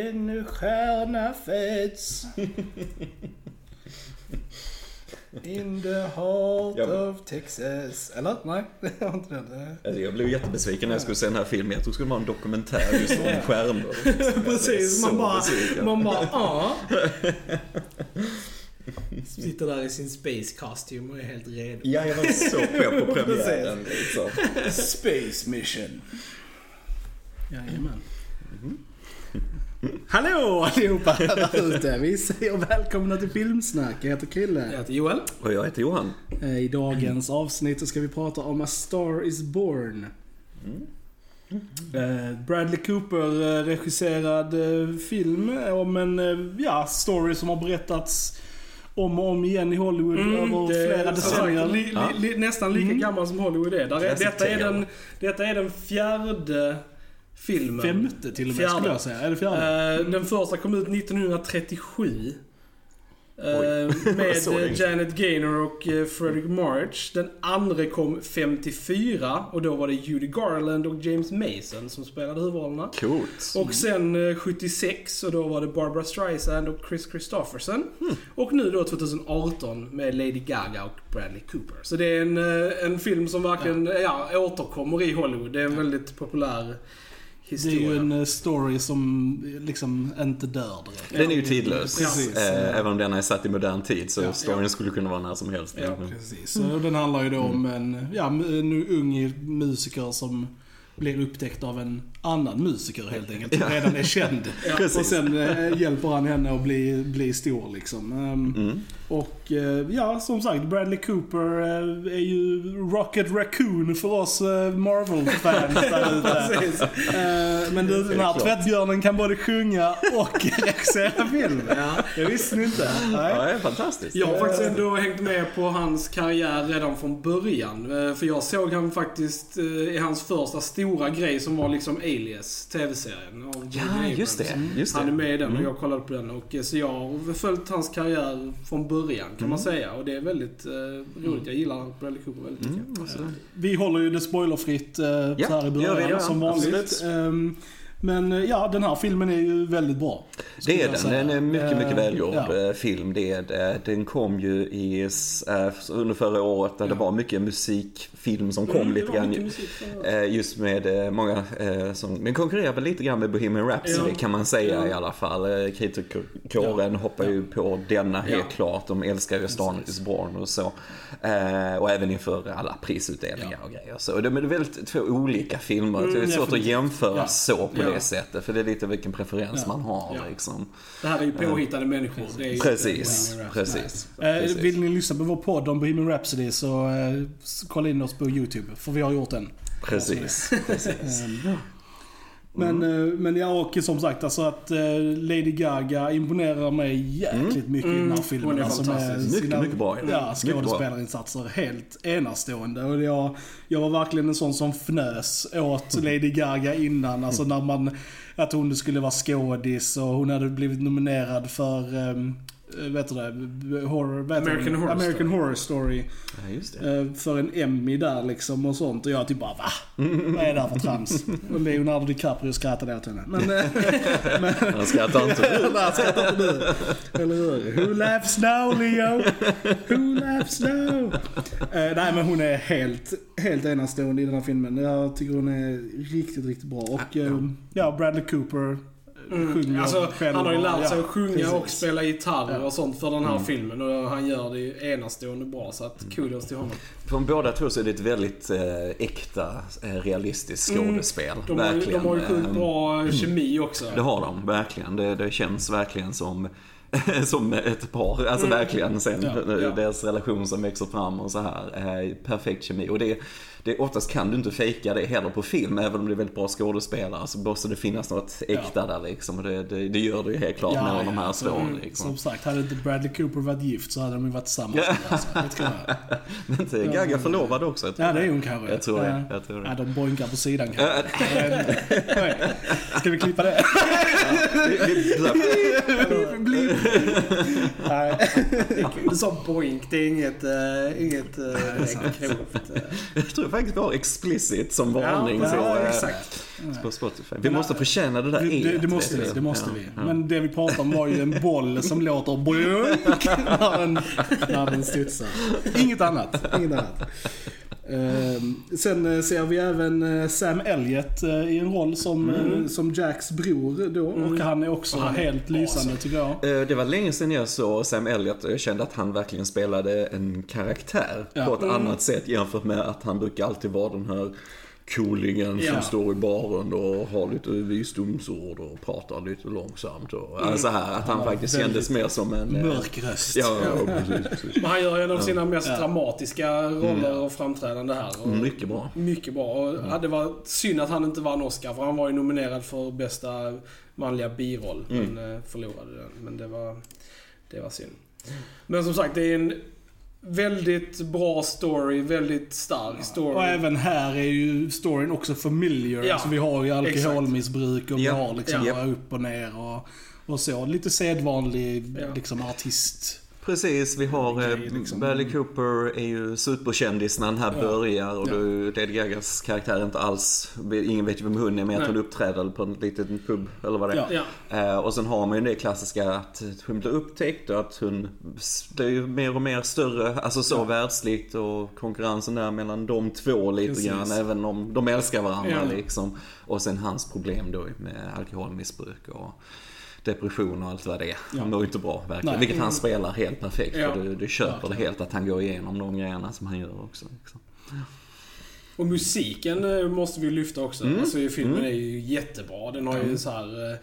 En stjärna föds. In the heart Ja. of Texas. Eller? Nej, det var inte det. Alltså, Jag blev jättebesviken när jag skulle se den här filmen. Jag trodde det skulle vara en dokumentär just om stjärnor. Precis, man bara, besviken. man bara, ja. Sitter där i sin space costume och är helt redo. Ja, jag var så på på premiären. Liksom. Space Mission. Jajamän. Hallå allihopa där ute. Vi säger välkomna till Filmsnack. Jag heter Jag Krille. heter Joel. Och jag heter Johan. Eh, I dagens avsnitt så ska vi prata om A Star Is Born. Eh, Bradley Cooper eh, regisserad film om en ja, story som har berättats om och om igen i Hollywood över flera som sagt, decennier. li, li, li, nästan lika Mm. gammal som Hollywood är. Där detta, är den, detta är den fjärde filmen. Femte till och med Fjärde. skulle jag säga. Det fjärde? Eh, den första kom ut 1937. Eh, Oj. med Så eh, länge. Janet Gaynor och eh, Frederick March. Den andra kom 54 och då var det Judy Garland och James Mason som spelade huvudrollerna. Coolt. Och sen eh, 76 och då var det Barbara Streisand och Chris Christopherson. Och nu då 2018 med Lady Gaga och Bradley Cooper. Så det är en, en film som verkligen ja. återkommer i Hollywood. Det är en väldigt populär Det är historia. ju en eh, story som liksom inte dör direkt. Den är ju tidlös. Precis. Eh, även om den är satt i modern tid så Ja. storyn skulle kunna vara när som helst. Ja, Men- Precis. Så den handlar ju då om en, ja, en ung musiker som blir upptäckt av en annan musiker helt enkelt. Som redan är känd. Ja. Och sen eh, hjälper han henne att bli, bli stor liksom. Ehm, Mm. Och eh, ja, som sagt, Bradley Cooper eh, är ju Rocket Raccoon för oss eh, Marvel-fans där ute. Men du, den här tvättbjörnen kan både sjunga och regissera film. Ja. Det visste ni inte. Nej. Ja, det är fantastiskt. Jag har faktiskt ändå hängt med på hans karriär redan från början. För jag såg han faktiskt i hans första stora grej som var liksom Alias, TV-serien. Ja, Abrams. just det. Just Han är det. med i den och Mm. jag kollade på den. Och, så jag har följt hans karriär från början kan man säga. Och det är väldigt eh, roligt. Jag gillar Bradley Cooper väldigt mycket. Mm, alltså. Vi håller ju det spoilerfritt eh, Ja, här i början ja, som vanligt. Men eh, ja, den här filmen är ju väldigt bra. Det är den. säga. Den är mycket, mycket Eh, välgjord ja. eh, film. Det är det. Den kom ju i, under förra året där det var mycket musikfilm som kom Mm, det lite grann. Just med många som, men konkurrerar väl lite grann med Bohemian Rhapsody Ja. kan man säga i alla fall. Kritikerkåren hoppar ju på denna helt klart. De älskar ju Star is Born och så. Och även inför alla prisutdelningar och grejer. Så det, det är väldigt två olika filmer. det är Mm, svårt att jämföra så på Ja. Det sättet. För det är lite vilken preferens Ja. man har Ja. liksom. Det här är ju påhittade människor. Det är ju Precis, precis. Eh, precis. vill ni lyssna på vår podd om Bohemian Rhapsody så eh, kolla in oss på YouTube. För vi har gjort den. Precis, precis. Men, Mm. eh, men ja, och som sagt alltså att eh, Lady Gaga imponerar mig jäkligt mycket i den här Mm, filmen. hon är alltså fantastisk. Mycket, mycket bra. Ja, skådespelarinsatser helt enastående. Och jag, jag var verkligen en sån som fnös åt Mm. Lady Gaga innan. Alltså när man, att hon skulle vara skådis och hon hade blivit nominerad för, um, vet du det, horror, heter American? Horror American Story. Horror Story. Ja, just det. eh, För en Emmy där liksom och sånt. Och jag typ bara va? Vad är det här för trams? Och Leonardo DiCaprio skrattade åt henne. Men, eh, Han skrattar inte du. Nej, skrattar inte du. Eller hur? Who laughs now Leo? Who laughs now? Eh, nej men hon är helt, helt enastående i den här filmen. Jag tycker hon är riktigt, riktigt bra. Och eh, ja, Bradley Cooper Mm. sjunger Alltså, själv. han har ju lärt sig Ja, att sjunga precis. och spela gitarr Ja. och sånt för den här Mm. filmen. Och han gör det enastående bra. Så att kudos till honom. Från båda två så är det ett väldigt eh, äkta, eh, realistiskt Mm. skådespel. De har, ju- verkligen. de har ju sjukt Eh, bra kemi också. Det har de, verkligen. Det, det känns verkligen som som ett par, alltså verkligen sen Ja, ja. deras relation som växer fram och så här. Eh, perfekt kemi. Och det, det, oftast kan du inte fejka det heller på film, även om det är väldigt bra skådespelare så måste det finnas något äkta där liksom. Och det, det, det gör det ju helt klart när de här står mm, liksom. Som sagt, hade inte Bradley Cooper varit gift så hade de ju varit tillsammans. Alltså. Men inte Gaga förlovad också? Ja, det är hon kanske. Jag tror det, Ja. jag tror det. Ja, de boinkar på sidan kanske. Ska vi klippa det? Vi- vi-. Du sa boink, det är inget, uh, inget uh, grovt. Uh. Jag tror faktiskt vi har explicit som varning Ja, ja, eh, exakt. på Spotify. Vi måste förtjäna det där Det, det, det måste vi, det måste vi. ja. Men det vi pratade om var ju en boll som låter boink när den, när den studsar. Inget annat. Inget annat. Ehm, sen eh, ser vi även eh, Sam Elliott eh, i en roll som, eh, som Jacks bror då. Och han är också han är helt lysande tycker jag. Det var länge sedan jag såg Sam Elliott och jag kände att han verkligen spelade en karaktär Ja. på ett annat sätt jämfört med att han brukar alltid vara den här coolingen som Ja. står i baren och har lite visdomsord och pratar lite långsamt och alltså här att han faktiskt väldigt kändes mer som en... eh, Mörk röst. Ja, precis, precis. Men han gör en av sina mest Ja. dramatiska roller och framträdande här. Och Mycket bra. Mycket bra. Och ja, det var synd att han inte vann Oscar, för han var ju nominerad för bästa manliga biroll. Men eh, förlorade den. Men det var, det var synd. Men som sagt, det är en väldigt bra story, väldigt stark story. Och även här är ju storyn också familiar. Ja, Alltså vi har ju alkoholmissbruk och vi Ja, har liksom ja. upp och ner och, och så. Lite sedvanlig Ja. liksom artist. Precis, vi har eh, Grej, liksom. Bradley Cooper är ju superkändis när den här Ja. börjar och Ja. är Lady Gagas karaktär är inte alls, ingen vet ju vem hon är men att hon uppträder på en liten pub eller vad det är. Ja. Ja. Eh, och sen har man ju det klassiska att hon blir upptäckt och att hon blir ju mer och mer större, alltså så Ja. världsligt och konkurrensen där mellan de två lite Precis. grann, även om de älskar varandra liksom. Och sen hans problem då med alkoholmissbruk och depression och allt vad det är. Ja. Han mår inte bra verkligen. Nej. Vilket han spelar helt perfekt. Ja. För du, du köper det helt att han går igenom de grejerna som han gör också. Liksom. Och musiken eh, måste vi lyfta också. Mm. Alltså filmen Mm. är ju jättebra. Den har ju så här...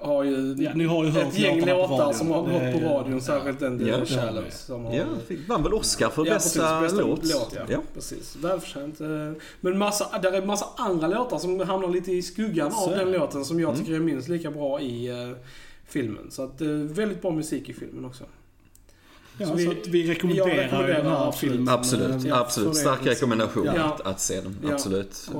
Har ju Ja, ni har ju hört ett gäng låtar som har gått på radion. Särskilt den Ja, har Shallows. Som har, Ja, fick, vann väl Oscar för Ja, bästa, precis, bästa låt. låt ja. ja. Precis, välförtjänt. Eh, Men massa, där är massa andra låtar som hamnar lite i skuggan Så av den låten som jag Mm. tycker är minst lika bra i eh, filmen. Så att eh, väldigt bra musik i filmen också. Ja, Så så, vi- att vi rekommenderar, rekommenderar den här absolut. filmen. Absolut, eh, absolut. för er Stark liksom. rekommendation Ja. att, att se den. Ja. Absolut.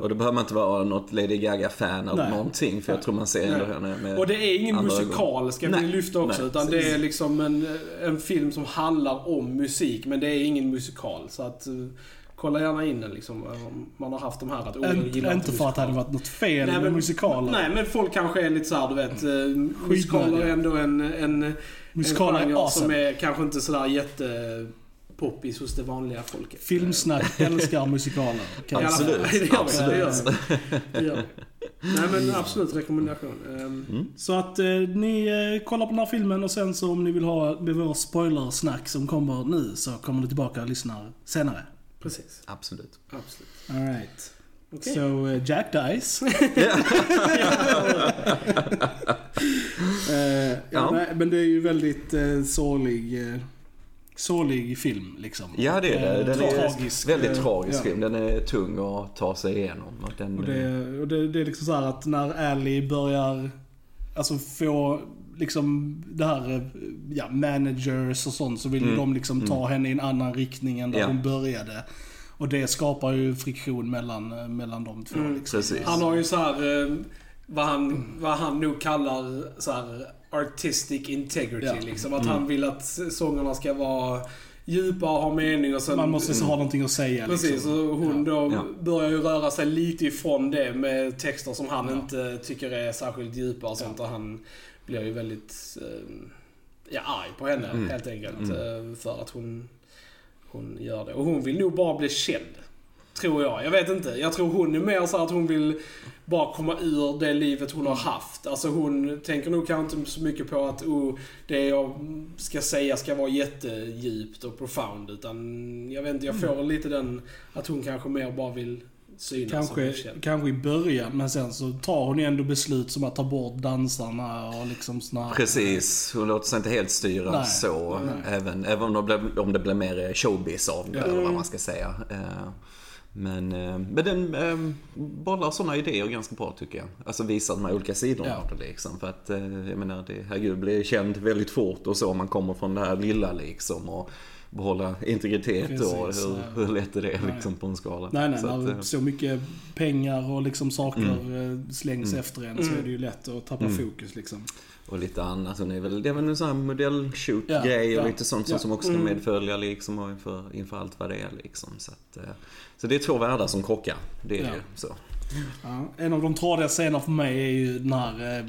Och då behöver man inte vara något Lady Gaga-fan eller Nej. någonting. För jag tror man ser ändå henne med Och det är ingen musikal, ska vi lyfta också. nej, utan det är liksom en, en film som handlar om musik, men det är ingen musikal. Så att... Kolla gärna in den liksom, om man har haft de här att oh, jag Inte, gillar inte för att det hade varit något fel Nej, med men- musikaler. Nej, men folk kanske är lite såhär, du vet. eh, Musikaler är ändå en, en, musikaler en är genre som awesome. är kanske inte sådär jättepoppis hos det vanliga folket. Filmsnack älskar musikaler. Kan jag Absolut, Ja, absolut. det gör. Det gör. Nej men absolut rekommendation. Ehm, Så att eh, ni eh, kollar på den här filmen och sen så om ni vill ha vår spoilersnack som kommer nu så kommer ni tillbaka och lyssnar senare. Precis, Absolut. absolut. Alright. Okej. Så eh, Jack dies. Eh, ja, Ja. Nej, men det är ju väldigt eh, sorglig, eh, sorglig film liksom. Ja det är det. Den är tragisk. väldigt tragisk ja. film. Den är tung att ta sig igenom. Och den, Och det, och det, det är liksom så här att när Ally börjar alltså få liksom det här, eh, ja, managers och sånt så vill Mm. de liksom ta henne i en annan riktning än där Ja. hon började. Och det skapar ju friktion mellan, eh, mellan de två. Mm, liksom. Han har ju så här, eh, vad, han, vad han nog kallar så här artistic integrity. Ja. Liksom. Att han vill att sångerna ska vara djupa och ha mening och sen... Man måste så ha någonting att säga. Precis, liksom. och hon då Ja. börjar ju röra sig lite ifrån det med texter som han inte tycker är särskilt djupa och sånt. Och han blir ju väldigt eh, ja, arg på henne Mm. helt enkelt. Mm. eh, För att hon, hon gör det. Och hon vill nog bara bli känd. Tror jag. Jag vet inte. Jag tror hon är mer så att hon vill bara komma ur det livet hon har haft. Alltså hon tänker nog kanske inte så mycket på att oh, det jag ska säga ska vara jättedjupt och profound. Utan jag vet inte, jag får lite den att hon kanske mer bara vill synas Kanske, kanske i början, men sen så tar hon ju ändå beslut som att ta bort dansarna och liksom såna Precis, hon låter sig inte helt styra Nej. så. Nej. Även, även om, det blev, om det blir mer showbiz av det, Ja. eller vad man ska säga. Eh, Men, eh, men den eh, bollar sådana idéer ganska bra tycker jag. Alltså visar de här olika sidorna Ja. av det liksom. För att, eh, jag menar, det, herregud, blir känd väldigt fort och så. Man kommer från det här lilla liksom. Och behålla integritet och Precis, hur, ja. hur lätt är det Nej. liksom på en skala. Nej, nej, Så att, när eh, så mycket pengar och liksom saker Mm. eh, slängs Mm. efter en så Mm. är det ju lätt att tappa Mm. fokus liksom. Och lite annat. Hon är väl, det är väl en sån här Ja, modellshoot-grej och ja, lite sånt ja. som också ska Mm. medfölja liksom och inför, inför allt vad det är liksom. Så, att, eh, så det är två världar som krockar. Det är Ja. ju så. Ja, en av de tradiga scenerna för mig är ju den här eh,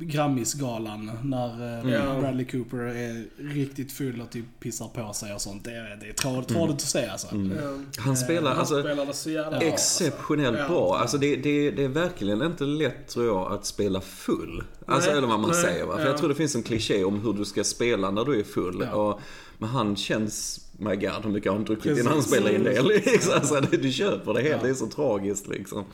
Grammisgalan. När eh, Ja. Bradley Cooper är riktigt full och typ pissar på sig och sånt. Det är, det är trad, tradigt att se alltså. Mm. Han spelar, Han alltså så jävla bra. exceptionellt Ja. bra. Alltså det, det, det är verkligen inte lätt tror jag att spela full. Alltså Nej, eller vad man nej, säger va. För ja. jag tror det finns en kliché om hur du ska spela när du är full. Ja. Och, men han känns, my god hur mycket har han druckit Precis. innan han spelar in det. Liksom. Alltså, du köper det helt, Ja. det är så tragiskt liksom.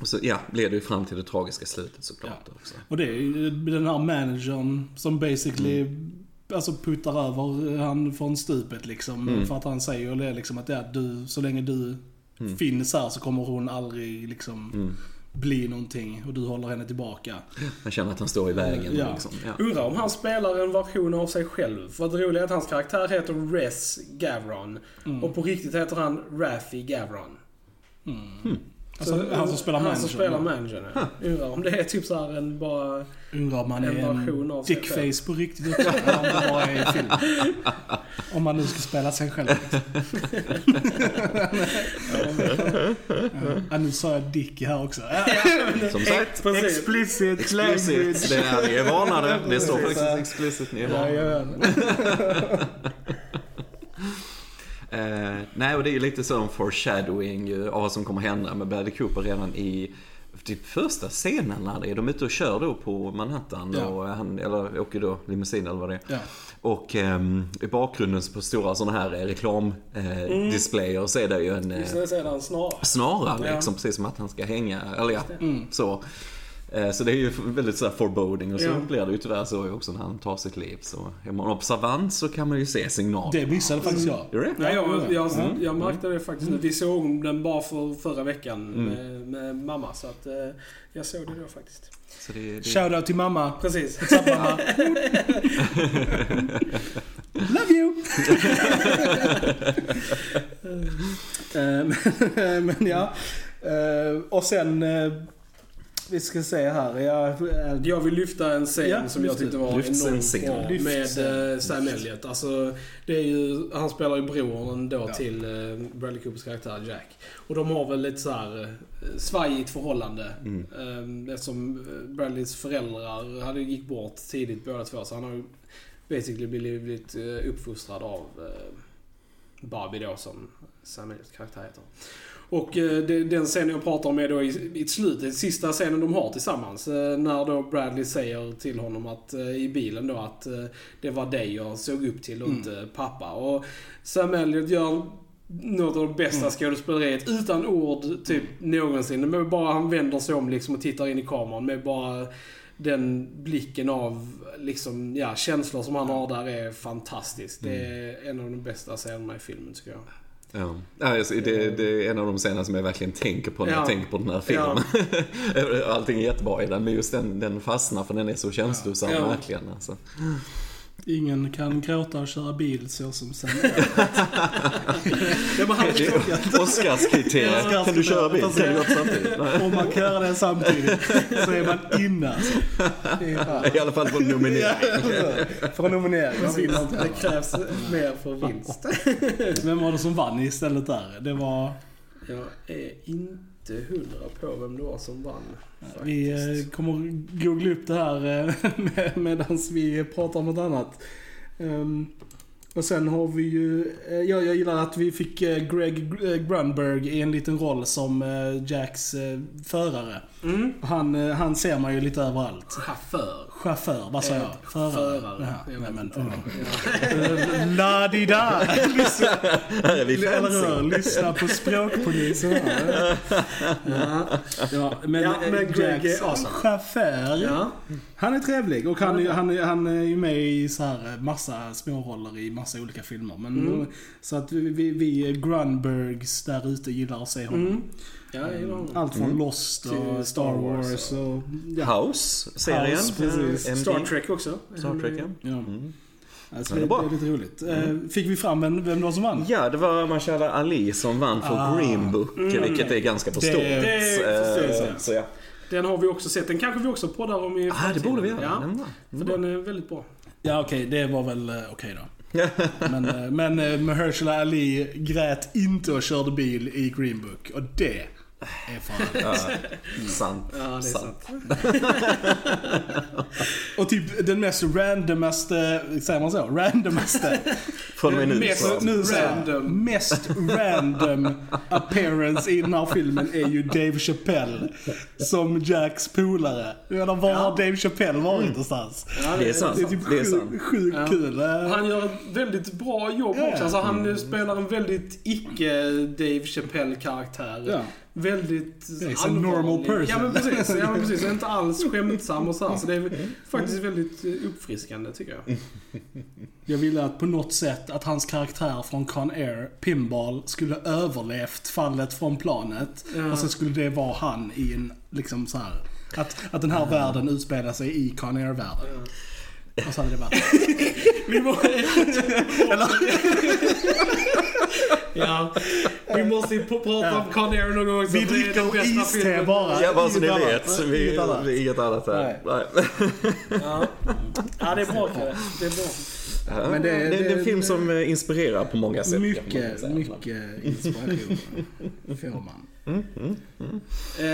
Och så ja, leder ju fram till det tragiska slutet såklart också. Och det är ju den här managern som basically Mm. Alltså puttar över han från stupet liksom. Mm. För att han säger det liksom att ja, du, så länge du Mm. finns här så kommer hon aldrig liksom Mm. Bli någonting och du håller henne tillbaka. Han känner att han står i vägen Ja. liksom. Ja. Undrar om han spelar en version av sig själv. För det roliga är att hans karaktär heter Res Gavron. Mm. Och på riktigt heter han Raffi Gavron. Mm. Alltså, Så, han som spelar Han manager. som spelar managern, ja. Undrar om det är typ så här en bara... Undrar om han En är av en dickface på riktigt eller om det bara är film. Om man nu ska spela sig själv. ja, nu sa jag dick här också. Som sagt, Precis. Explicit, explicit. Det är, ni är varnade. Det står faktiskt explicit. Ni är varnade. Eh, nej, och det är ju lite så en foreshadowing ju av vad som kommer hända med Bradley Cooper redan i typ första scenen när det är. De är ute och kör då på Manhattan Ja. och han, eller åker då limousin eller vad det är. Ja. Och ehm, i bakgrunden så på stora sådana här reklamdisplayer eh, displayer så är det ju en eh, Just det, så är det en snara. snara Ja. liksom, precis som att han ska hänga, eller ja, Mm. så. Eh, Så det är ju väldigt så här foreboding och så Ja. blir det ju tyvärr så också när han tar sitt liv. Så är man observant så kan man ju se signaler. Det missade faktiskt jag. Gör det? Nej, jag, jag, Mm. jag märkte det faktiskt. Vi såg den bara för förra veckan Mm. med, med mamma. Så att eh, jag såg det då faktiskt. Så det, det... Shoutout till mamma. Precis. Mamma? Love you! Eh, men, men ja. Och sen... vi ska se här. Jag, eh, Jag vill lyfta en scen Ja, som jag tyckte var enormt bra Lyft med eh, Sam Elliot. Alltså, det är ju, han spelar ju brorn då Ja. till eh, Bradley Coopers karaktär Jack. Och de har väl lite så här eh, svajigt förhållande. Mm. Eh, eftersom Bradleys föräldrar hade, gick bort tidigt båda två. Så han har ju basically blivit uppfostrad av eh, Barbie då som Sam Elliots karaktär heter. Och eh, den scenen jag pratar om är då i, i slutet, sista scenen de har tillsammans. Eh, när då Bradley säger till honom att, eh, i bilen då att det var dig jag såg upp till och Mm. inte pappa. Och Sam Elliot gör något av det bästa Mm. skådespeleriet utan ord typ någonsin. Men bara han vänder sig om liksom och tittar in i kameran med bara den blicken av liksom, ja, känslor som han har där är fantastisk. Det är en av de bästa scenerna i filmen tycker jag. Ja. Ja, alltså, det, det är en av de scener som jag verkligen tänker på när jag Ja. tänker på den här filmen. Allting är jättebra i den, men just den, den fastnar för den är så känslosam Ja. verkligen. Alltså. Ingen kan gråta och köra bil så som Sam. Ja, men han, Det är Oscarskriteriet. Kan du köra bil? Kan du göra samtidigt? Om man kan göra det samtidigt så är man inne alltså. Det är fan. I alla fall på nominering. För en nominering. Man vinner inte det krävs mer för vinst. Vem var det som vann istället där? Det var... Jag är inte hundra på vem det var som vann. Vi faktiskt. eh, kommer googla upp det här eh, med, medan vi pratar om något annat. Och sen har vi ju, eh, ja, jag gillar att vi fick eh, Greg eh, Grunberg i en liten roll som Jacks förare. Mm. Han, han ser man ju lite överallt. Chaufför. Chaufför, vad sa jag? Förare. Förare. Ja, Jag nej, men, Eller hur? fancy. Lyssna på språkpolisen. Ja, ja, men, Ja, men Greg Jacks är awesome. chaufför, Ja. han är trevlig och han, Ja, är- ja. han, är- han är ju med i så här massa småroller i massa olika filmer. Men, Mm. Så att vi, vi, vi Grunbergs där ute gillar att se honom. Mm. Ja. Allt från Mm. Lost och Till Star Star Wars och... Ja. House-serien. House, precis. MD. Star Trek också. Star Trek, ja. ja. Mm. Alltså, Ja, det det, är det bra. är lite roligt. Eh, Fick vi fram vem, vem det var som vann? Ja, det var Mahershala Ali som vann för Ah. Green Book, vilket är ganska förståeligt. det förstår jag. Eh, så ja. Den har vi också sett. Den kanske vi också poddar om i Ah, det framtiden. borde vi göra. Ja, Den var- för den är väldigt bra. Ja okej, det var väl eh, okej då. men eh, men eh, Mahershala Ali grät inte och körde bil i Green Book. Och det är fan... Ja, sant. Ja, det är sant. sant. Och typ den mest randomaste, säger man så? Randomaste? Från med nu mest, så. nu jag, Random. mest random appearance i den här filmen är ju Dave Chappelle som Jacks polare. Jag menar, var har Dave Chappelle varit någonstans? Ja, Det är sant. Det är typ Det är sjukt sjukt Ja. kul. Eh, Han gör ett väldigt bra jobb Ja, ja. också. Alltså, han spelar en väldigt icke-Dave Chappelle-karaktär. Ja. Väldigt Det är som allvarlig. normal person. Ja men precis. Ja, men precis. Inte alls skämtsam och så här. Så det är faktiskt väldigt eh, uppfriskande tycker jag. Jag ville att på något sätt att hans karaktär från Con Air, Pinball, skulle överlevt fallet från planet. Ja. Och så skulle det vara han i en, liksom så här. Att, att den här världen utspelar sig i Con Air-världen. Och så hade det varit. Vi må... ja. Vi måste ju prata Ja. om Con Air någon gång också. Vi är dricker iste filmen. bara. Ja, bara så ni vet. Vi, Inget annat. vi, inget annat här. Nej. Ja. ja, det är bra Kalle. Det är bra. Ja, Men det- det, det, är det- en film som eh, inspirerar på många sätt. Mycket, mycket inspiration får man. Eh,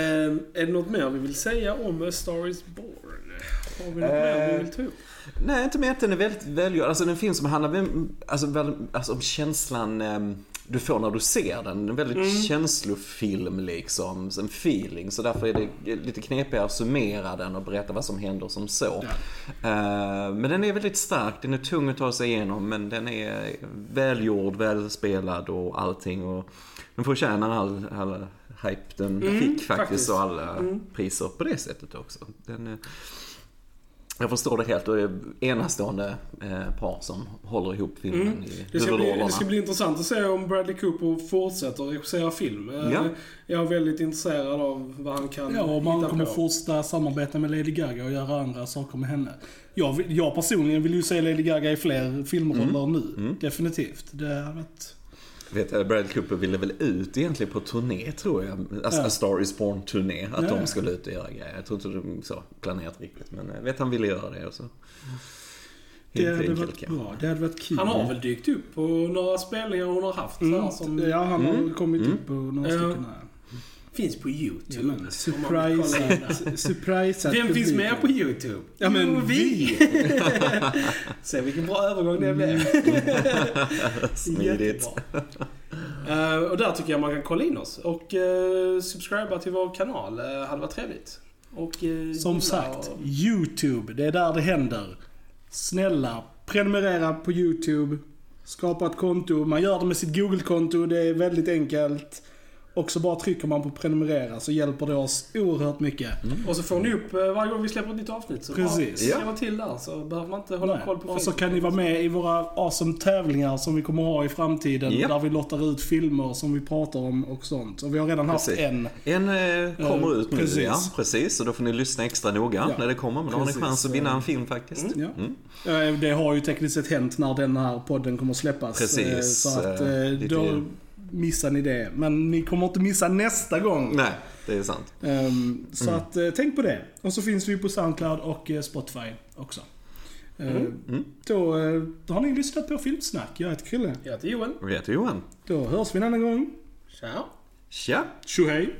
är det något mer vi vill säga om A Star Is Born? Har vi något mer vi vill ta upp? Nej, inte med att den är väldigt välgjord. Alltså en film som handlar väl, alltså, väl, alltså, om känslan eh, du får när du ser den. En väldigt Mm. känslofilm liksom. En feeling. Så därför är det lite knepigare att summera den och berätta vad som händer som så. Eh, men den är väldigt stark. Den är tung att ta sig igenom. Men den är välgjord, välspelad och allting. Och den förtjänar all, all hype den Mm, fick faktiskt. faktiskt. Och alla Mm. priser på det sättet också. Den, är- jag förstår det helt och det är enastående eh, par som håller ihop filmen Mm. i Det ska, bli, det ska bli intressant att se om Bradley Cooper fortsätter regissera film. Eh, Ja. Jag är väldigt intresserad av vad han kan Ja, och man hitta kommer på. fortsätta samarbeta med Lady Gaga och göra andra saker med henne. Jag, jag personligen vill ju se Lady Gaga i fler filmroller nu. Definitivt. Det har varit... Vet jag, Bradley Cooper ville väl ut egentligen på turné tror jag. Alltså Ja. A Star Is Born-turné. Att Ja. de skulle ut och göra grejer. Jag tror inte de så planerat riktigt. Men jag vet han ville göra det och så. Det hade enkelt varit bra. Det hade varit kul. Han har väl dykt upp på några spelningar hon har haft. Så här, Mm. som Ja, han har kommit upp på några Ja. stycken här. Finns på YouTube. Det. Surprise. Surprise. Vem finns med på YouTube? Ja, men Jo, vi. Se vilken bra övergång det blev. Smidigt. Jättebra. Eh, och där tycker jag man kan kolla in oss. Och uh, subscriba till vår kanal. Uh, hade varit trevligt. Och, eh, Som gilla sagt, och- YouTube. Det är där det händer. Snälla, prenumerera på YouTube. Skapa ett konto. Man gör det med sitt Google-konto. Det är väldigt enkelt. Och så bara trycker man på prenumerera så hjälper det oss oerhört mycket. Och så får ni upp eh, varje gång vi släpper ett nytt avsnitt. Så Precis. bara Ja. skriva till där så behöver man inte hålla Nej. koll på Och så kan ni vara med i våra awesome tävlingar som vi kommer ha i framtiden. Ja. Där vi lottar ut filmer som vi pratar om och sånt. Och vi har redan haft Precis. en. En eh, kommer Eh, ut nu, precis. ja. Precis, och då får ni lyssna extra noga Ja. när det kommer. Men då har ni chans att vinna en film faktiskt. Ja. Mm. Det har ju tekniskt sett hänt när den här podden kommer släppas. Precis, Så att eh, lite- då missar ni det. Men ni kommer inte missa nästa gång. Nej, det är sant. Ehm, Så Mm. att eh, tänk på det. Och så finns vi på Soundcloud och eh, Spotify också. Eh, Mm. Då, eh, då har ni lyssnat på Filmsnack. Jag heter Krille. Jag heter Johan. Och jag heter Johan. Då hörs vi en annan gång. Ciao. Tja! Tjohej!